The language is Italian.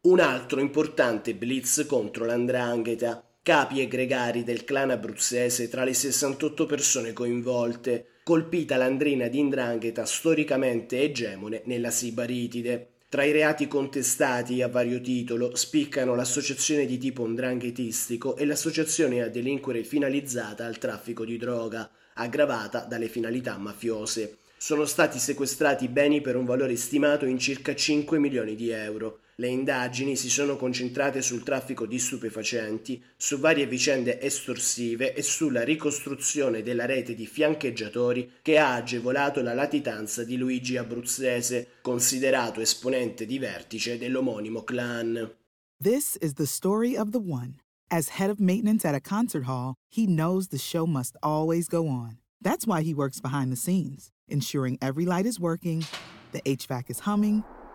Un altro importante blitz contro l'andrangheta. Capi e gregari del clan abruzzese tra le 68 persone coinvolte, colpita l'andrina di indrangheta storicamente egemone nella Sibaritide. Tra i reati contestati a vario titolo spiccano l'associazione di tipo ndranghetistico e l'associazione a delinquere finalizzata al traffico di droga, aggravata dalle finalità mafiose. Sono stati sequestrati beni per un valore stimato in circa 5 milioni di euro. Le indagini si sono concentrate sul traffico di stupefacenti, su varie vicende estorsive e sulla ricostruzione della rete di fiancheggiatori che ha agevolato la latitanza di Luigi Abruzzese, considerato esponente di vertice dell'omonimo clan. This is the story of the one. As head of maintenance at a concert hall, he knows the show must always go on. That's why he works behind the scenes, ensuring every light is working, the HVAC is humming,